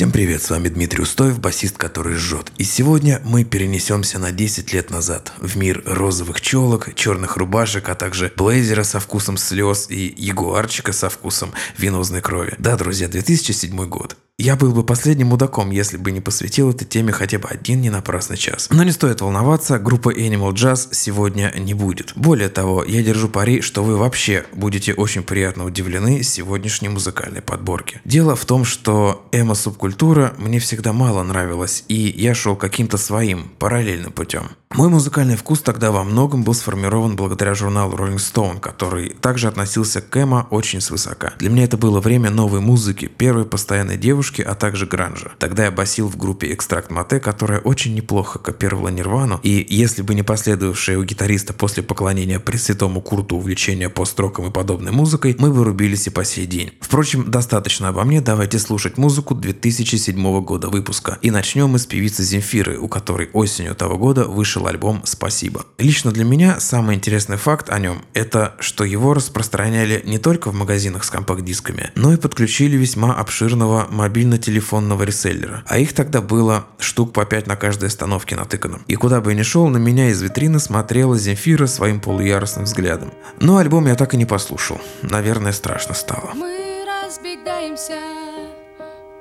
Всем привет, с вами Дмитрий Устоев, басист, который жжет. И сегодня мы перенесемся на 10 лет назад в мир розовых челок, черных рубашек, а также блейзера со вкусом слез и ягуарчика со вкусом венозной крови. Да, друзья, 2007 год. Я был бы последним мудаком, если бы не посвятил этой теме хотя бы один ненапрасный час. Но не стоит волноваться, группы Animal Jazz сегодня не будет. Более того, я держу пари, что вы вообще будете очень приятно удивлены сегодняшней музыкальной подборке. Дело в том, что эмо-субкультура мне всегда мало нравилась, и я шел каким-то своим, параллельным путем. Мой музыкальный вкус тогда во многом был сформирован благодаря журналу Rolling Stone, который также относился к эмо очень свысока. Для меня это было время новой музыки, первой постоянной девушки, а также гранжа. Тогда я басил в группе Экстракт Мате, которая очень неплохо копировала Нирвану, и если бы не последовавшее у гитариста после поклонения Пресвятому Курту увлечение пост-роком и подобной музыкой, мы вырубились и по сей день. Впрочем, достаточно обо мне, давайте слушать музыку 2007 года выпуска. И начнем мы с певицы Земфиры, у которой осенью того года вышел альбом «Спасибо». Лично для меня самый интересный факт о нем – это что его распространяли не только в магазинах с компакт-дисками, но и подключили весьма обширного мобильно-телефонного реселлера. А их тогда было штук по 5 на каждой остановке натыкано. И куда бы я ни шел, на меня из витрины смотрела Земфира своим полуяростным взглядом. Но альбом я так и не послушал. Наверное, страшно стало. Мы разбегаемся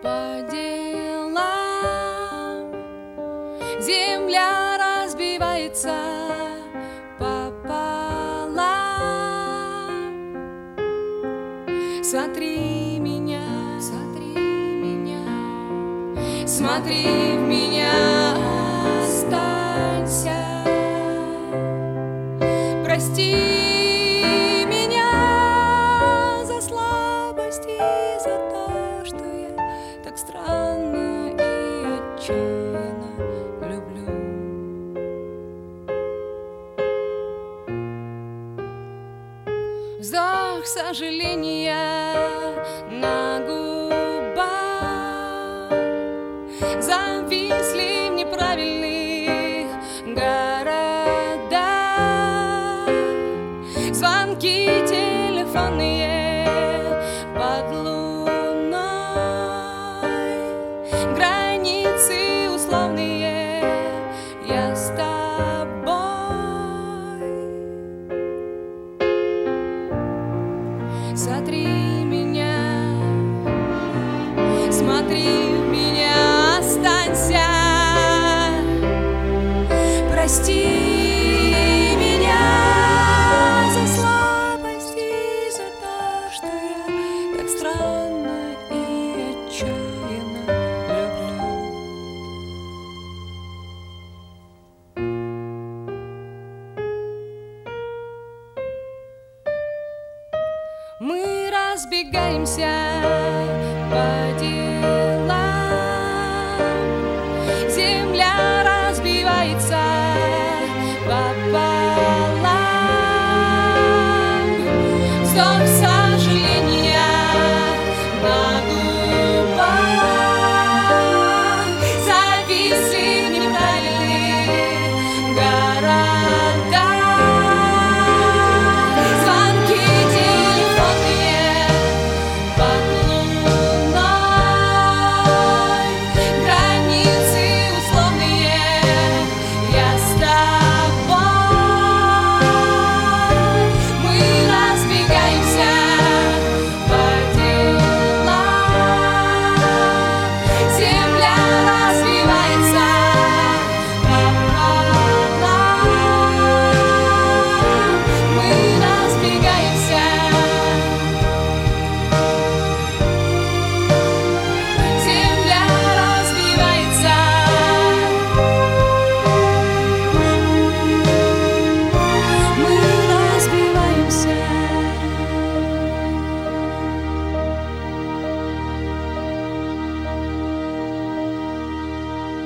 по делам. Земля разбивается смотри в меня, останься. Прости меня за слабость и за то, что я так странно и отчаянно люблю. Вздох сожаления Зависли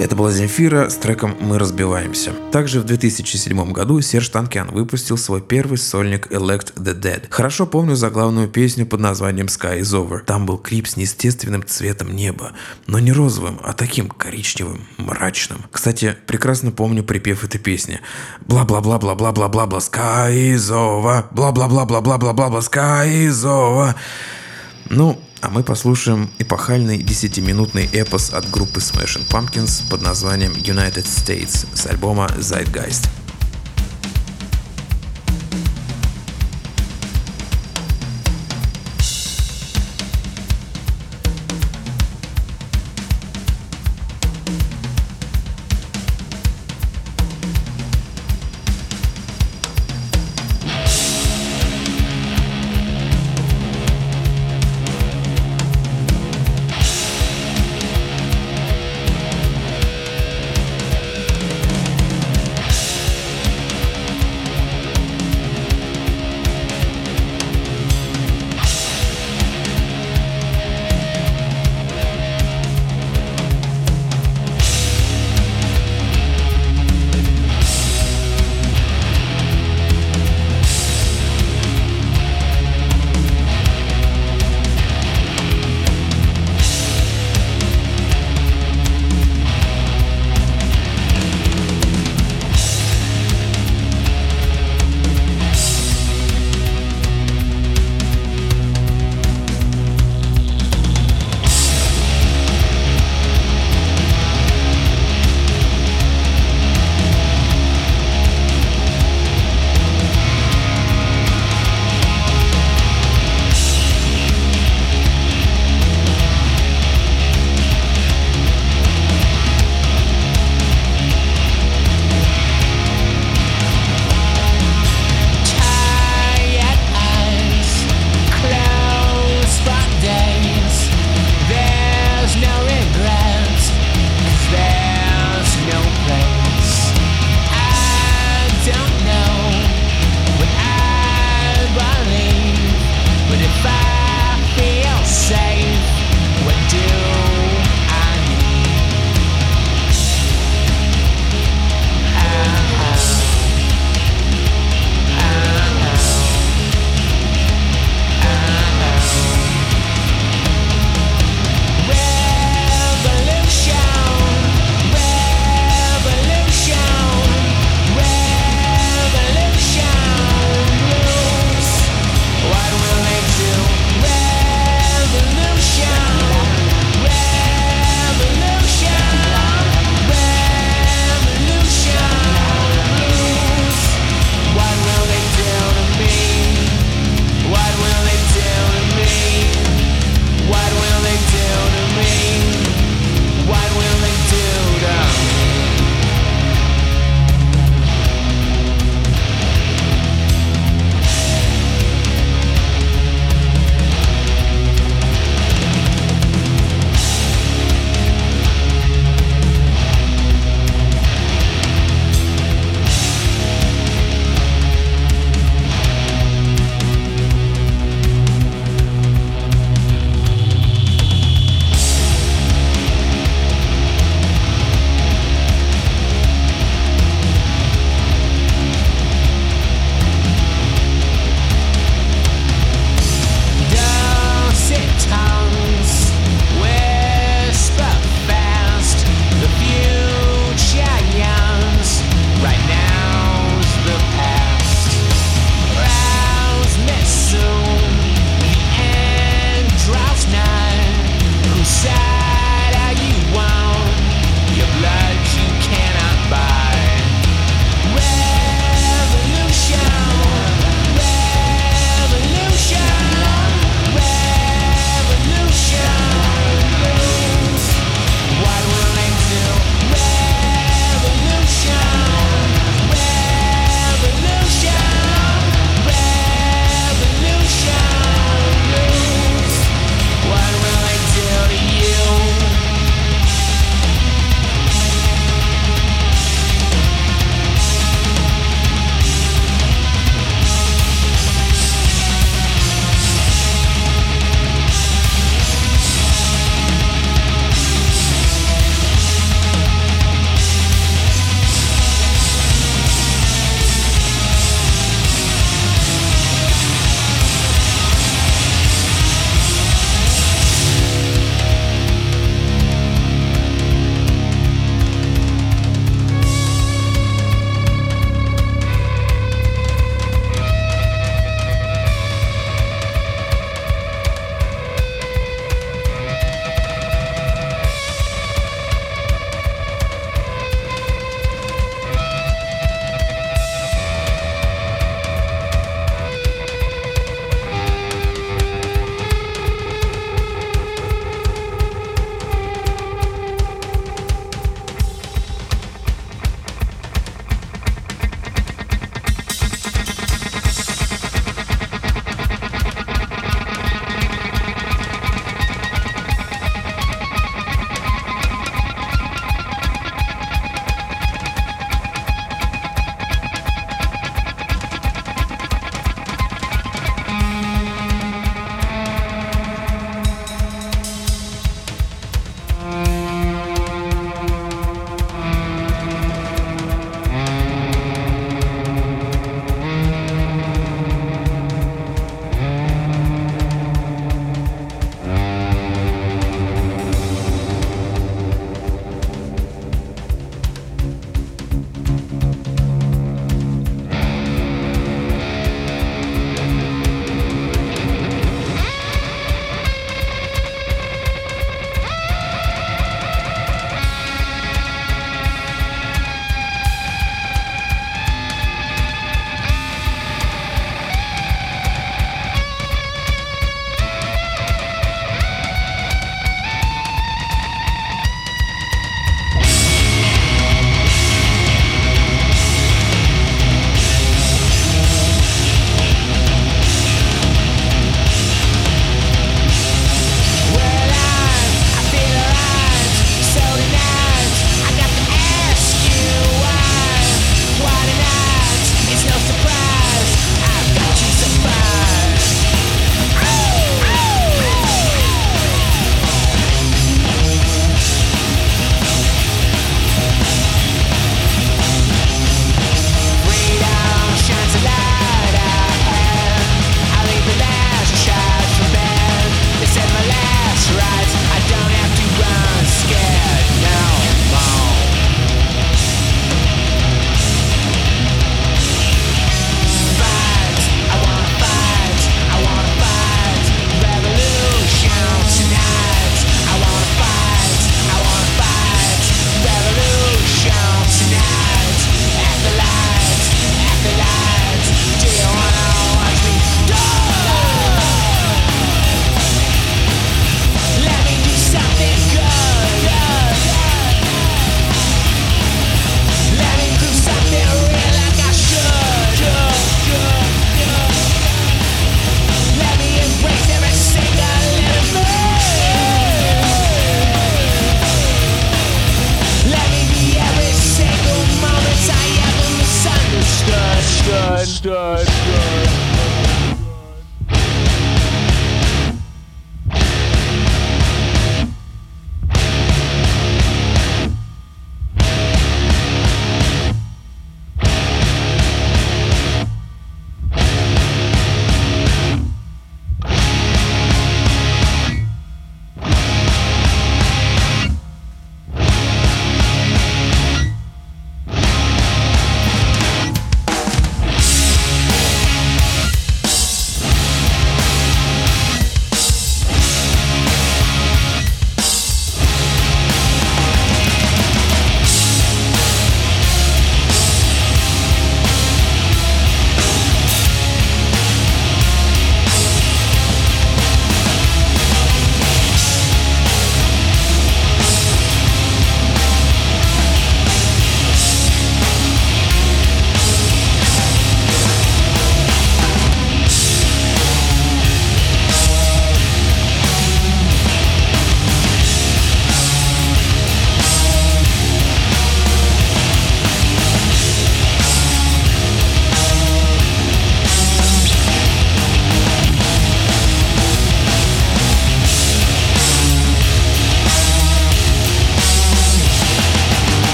Это была Земфира с треком «Мы разбиваемся». Также в 2007 году Серж Танкян выпустил свой первый сольник «Elect the Dead». Хорошо помню заглавную песню под названием «Sky is Over». Там был клип с неестественным цветом неба, но не розовым, а таким коричневым, мрачным. Кстати, прекрасно помню припев этой песни. Бла-бла-бла-бла-бла-бла-бла, sky is over, бла-бла-бла-бла-бла-бла-бла, sky is over. Ну, А мы послушаем эпохальный 10-минутный эпос от группы Smashing Pumpkins под названием United States с альбома Zeitgeist.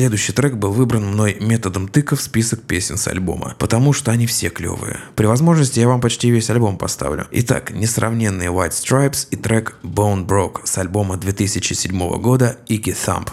Следующий трек был выбран мной методом тыка в список песен с альбома, потому что они все клевые. При возможности я вам почти весь альбом поставлю. Итак, несравненные White Stripes и трек Bone Broke с альбома 2007 года Iggy Thump.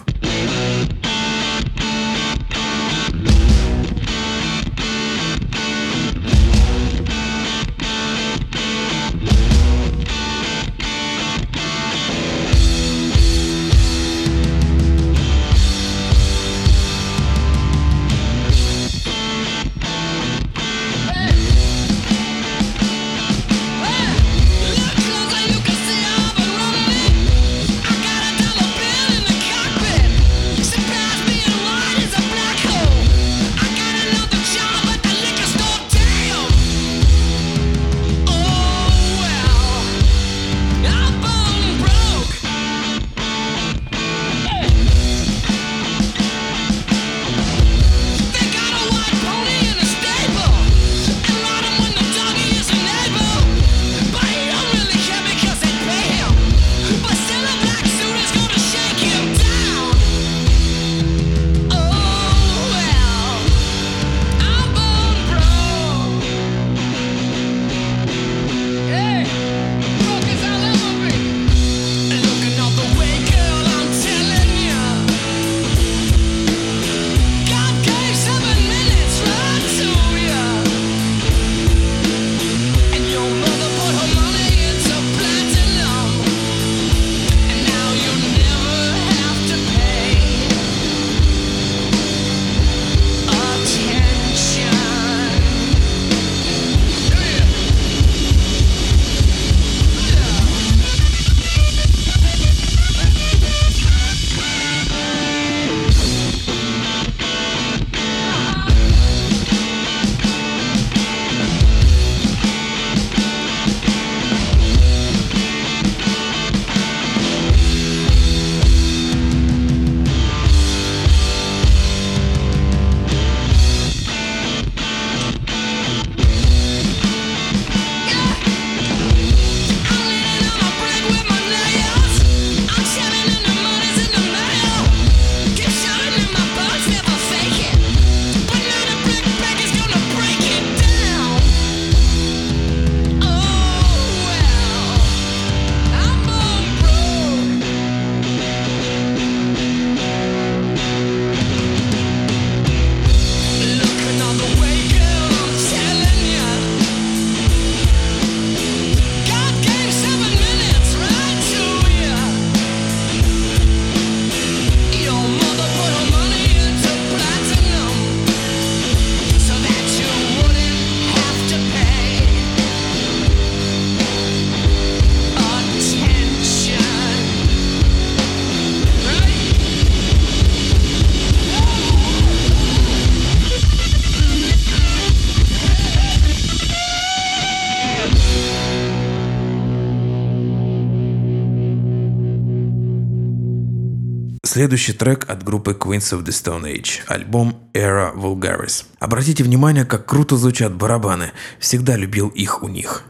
Следующий трек от группы Queens of the Stone Age, альбом Era Vulgaris. Обратите внимание, как круто звучат барабаны. Всегда любил их у них.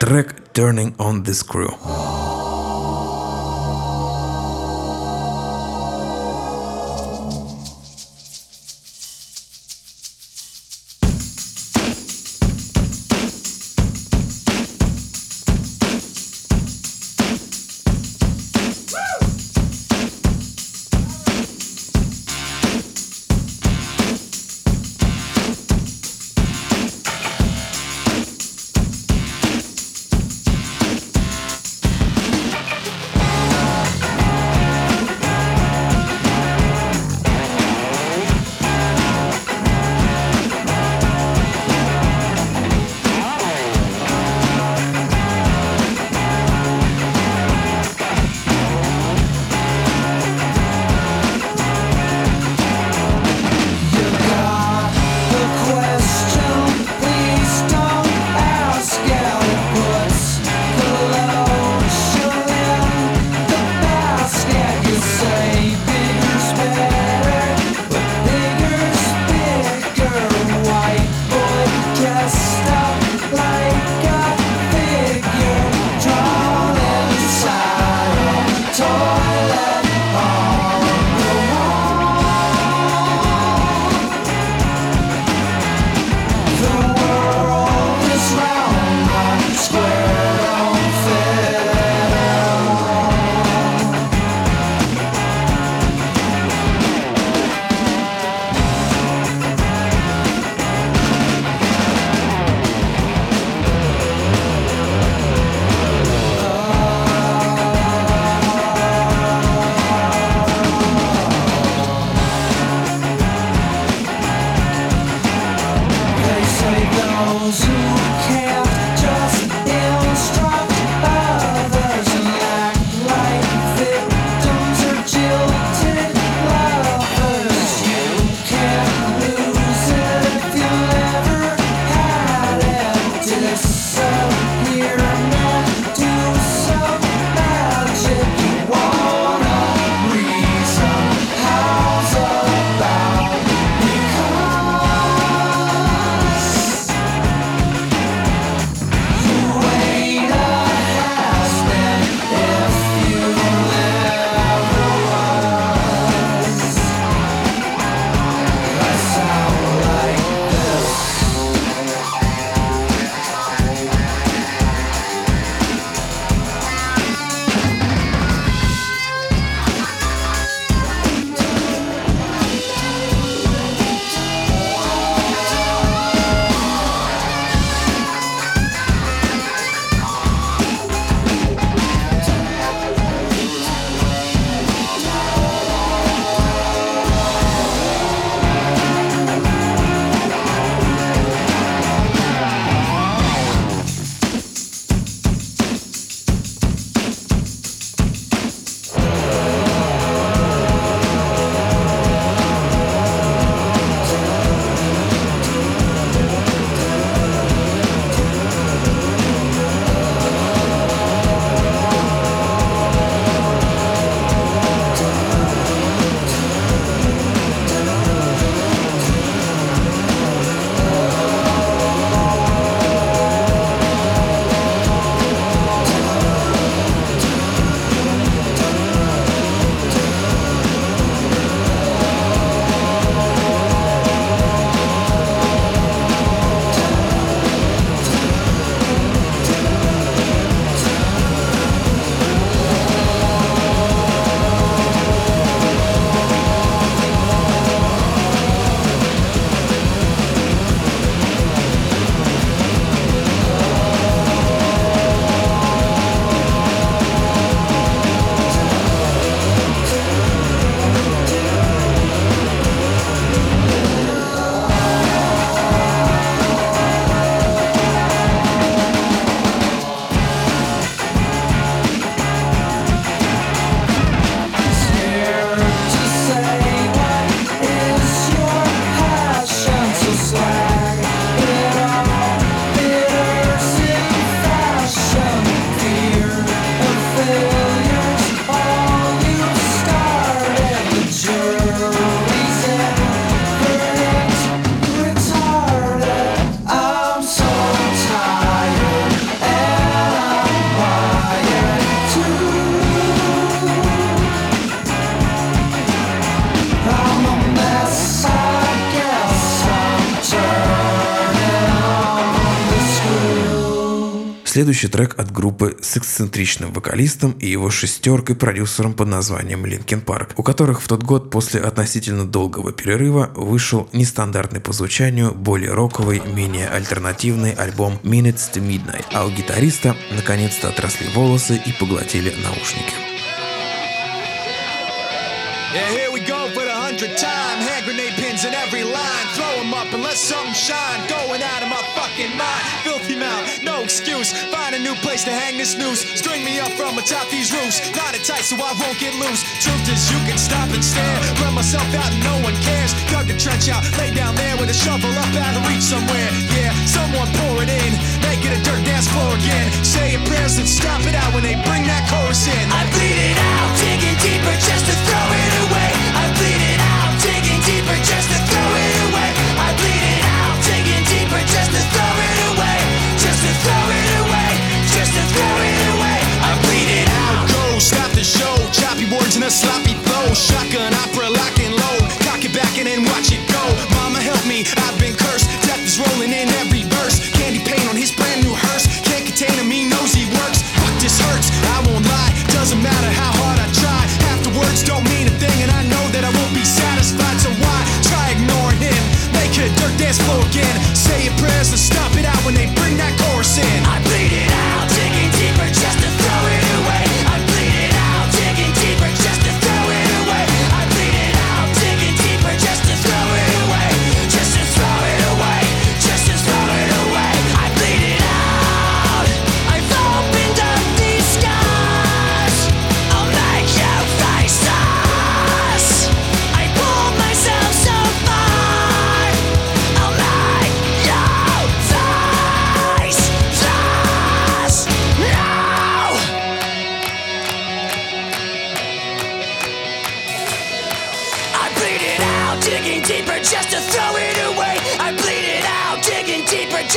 Трек Turning on the Screw. Следующий трек от группы с эксцентричным вокалистом и его шестеркой-продюсером под названием Linkin Park, у которых в тот год после относительно долгого перерыва вышел нестандартный по звучанию, более роковый, менее альтернативный альбом Minutes to Midnight, а у гитариста наконец-то отросли волосы и поглотили наушники. Yeah, here we go for the pins in every line. Throw 'em up and let something shine. Going out of my fucking mind. Filthy mouth, no excuse. Find a new place to hang this noose. String me up from atop these roofs. Knot it tight so I won't get loose. Truth is, you can stop and stare. Run myself out and no one cares. Dug the trench out, lay down there with a shovel up out of reach somewhere. Yeah, someone pour it in. Make it a dirt dance floor again. Say your prayers and stop it out when they bring that chorus in. I bleed it out, digging deeper just to throw it away. Don't mean a thing, and I know that I won't be satisfied. It dirt dance floor again. Say your prayers and stop it out when they bring that chorus in. I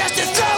just as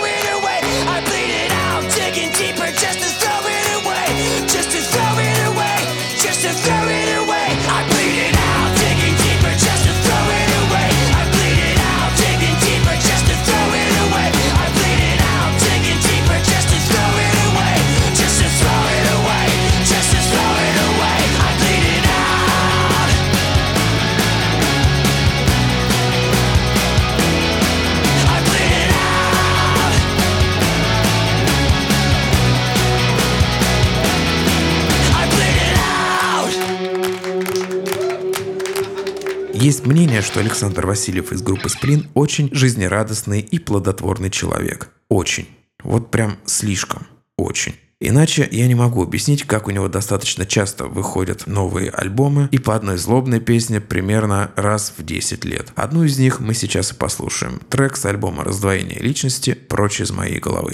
мнение, что Александр Васильев из группы «Сплин» очень жизнерадостный и плодотворный человек. Очень. Вот прям слишком. Очень. Иначе я не могу объяснить, как у него достаточно часто выходят новые альбомы и по одной злобной песне примерно раз в 10 лет. Одну из них мы сейчас и послушаем. Трек с альбома «Раздвоение личности. Прочь из моей головы».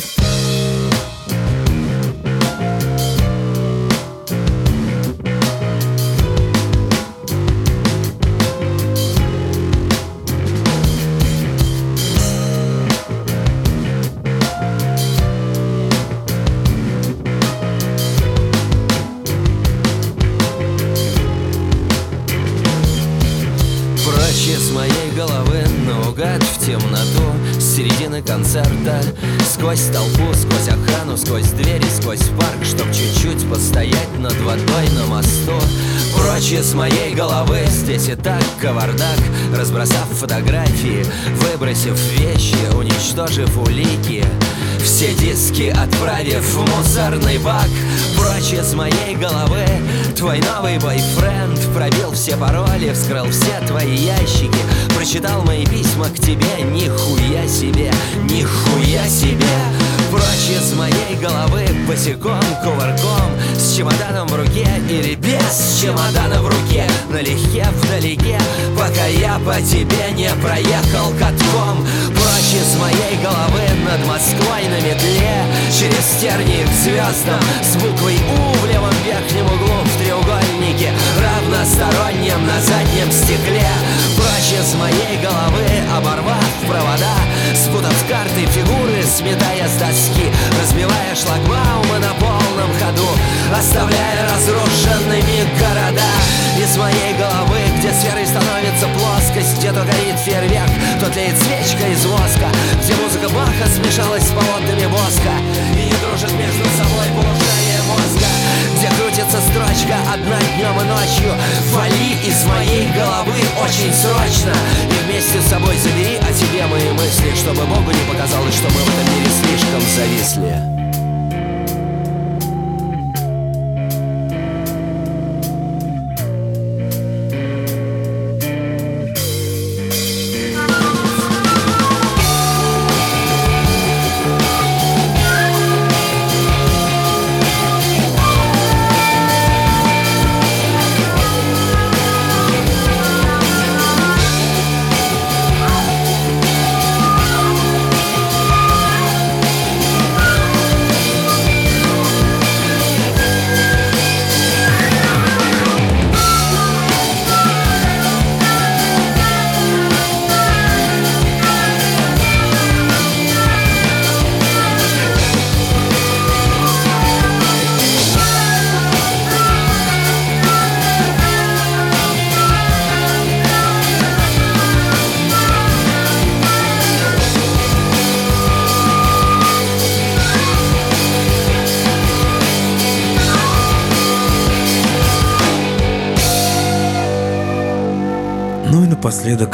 Моей головы. Здесь и так кавардак Разбросав фотографии Выбросив вещи, уничтожив улики. Все диски отправив в мусорный бак. Прочь из моей головы Твой новый бойфренд Пробил все пароли, вскрыл все твои ящики. Прочитал мои письма к тебе Нихуя себе, нихуя себе Прочь из моей головы Босиком, кувырком С чемоданом в руке Или без чемодана в руке. Налегке вдалеке Пока я по тебе не проехал катком. Прочь из моей головы Над Москвой на метле Через тернии к звездам С буквой У в левом верхнем углу В треугольнике равностороннем На заднем стекле. Прочь из моей головы Оборвав провода Спутав карты фигуры Сметая с доски. Разбивая шлагбаумы на полном ходу Оставляя разрушенными города. Из моей головы Где сферой становится плоскость Где то горит фейерверк То тлеет свечка из воска Где музыка Баха смешалась с полотнами воска. И не дружит мозга Где крутится строчка одна днем и ночью Вали из моей головы очень срочно. И вместе с собой забери о тебе мои мысли Чтобы Богу не показалось, что мы в этом мире слишком зависли.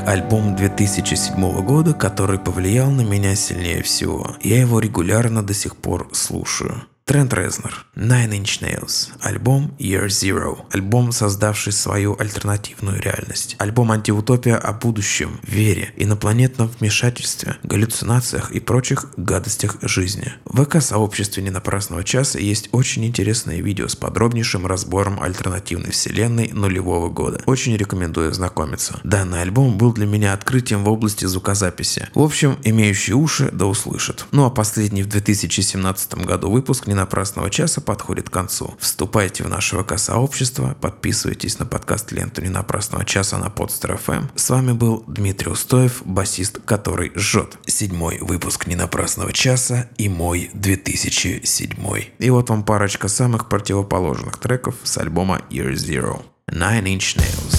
Альбом 2007 года, который повлиял на меня сильнее всего. Я его регулярно до сих пор слушаю. Трент Резнер, Nine Inch Nails, альбом Year Zero, альбом, создавший свою альтернативную реальность, альбом антиутопия о будущем, вере, инопланетном вмешательстве, галлюцинациях и прочих гадостях жизни. В ВК-сообществе Ненапрасного часа есть очень интересное видео с подробнейшим разбором альтернативной вселенной нулевого года. Очень рекомендую ознакомиться. Данный альбом был для меня открытием в области звукозаписи. В общем, имеющие уши да услышат. Ну а последний в 2017 году выпуск Ненапрасного часа подходит к концу. Вступайте в наше ВК-сообщество, подписывайтесь на подкаст ленту Ненапрасного часа на Podster FM. С вами был Дмитрий Устоев, басист, который жжет. Седьмой выпуск Ненапрасного часа и мой 2007. И вот вам парочка самых противоположных треков с альбома Year Zero. Nine Inch Nails.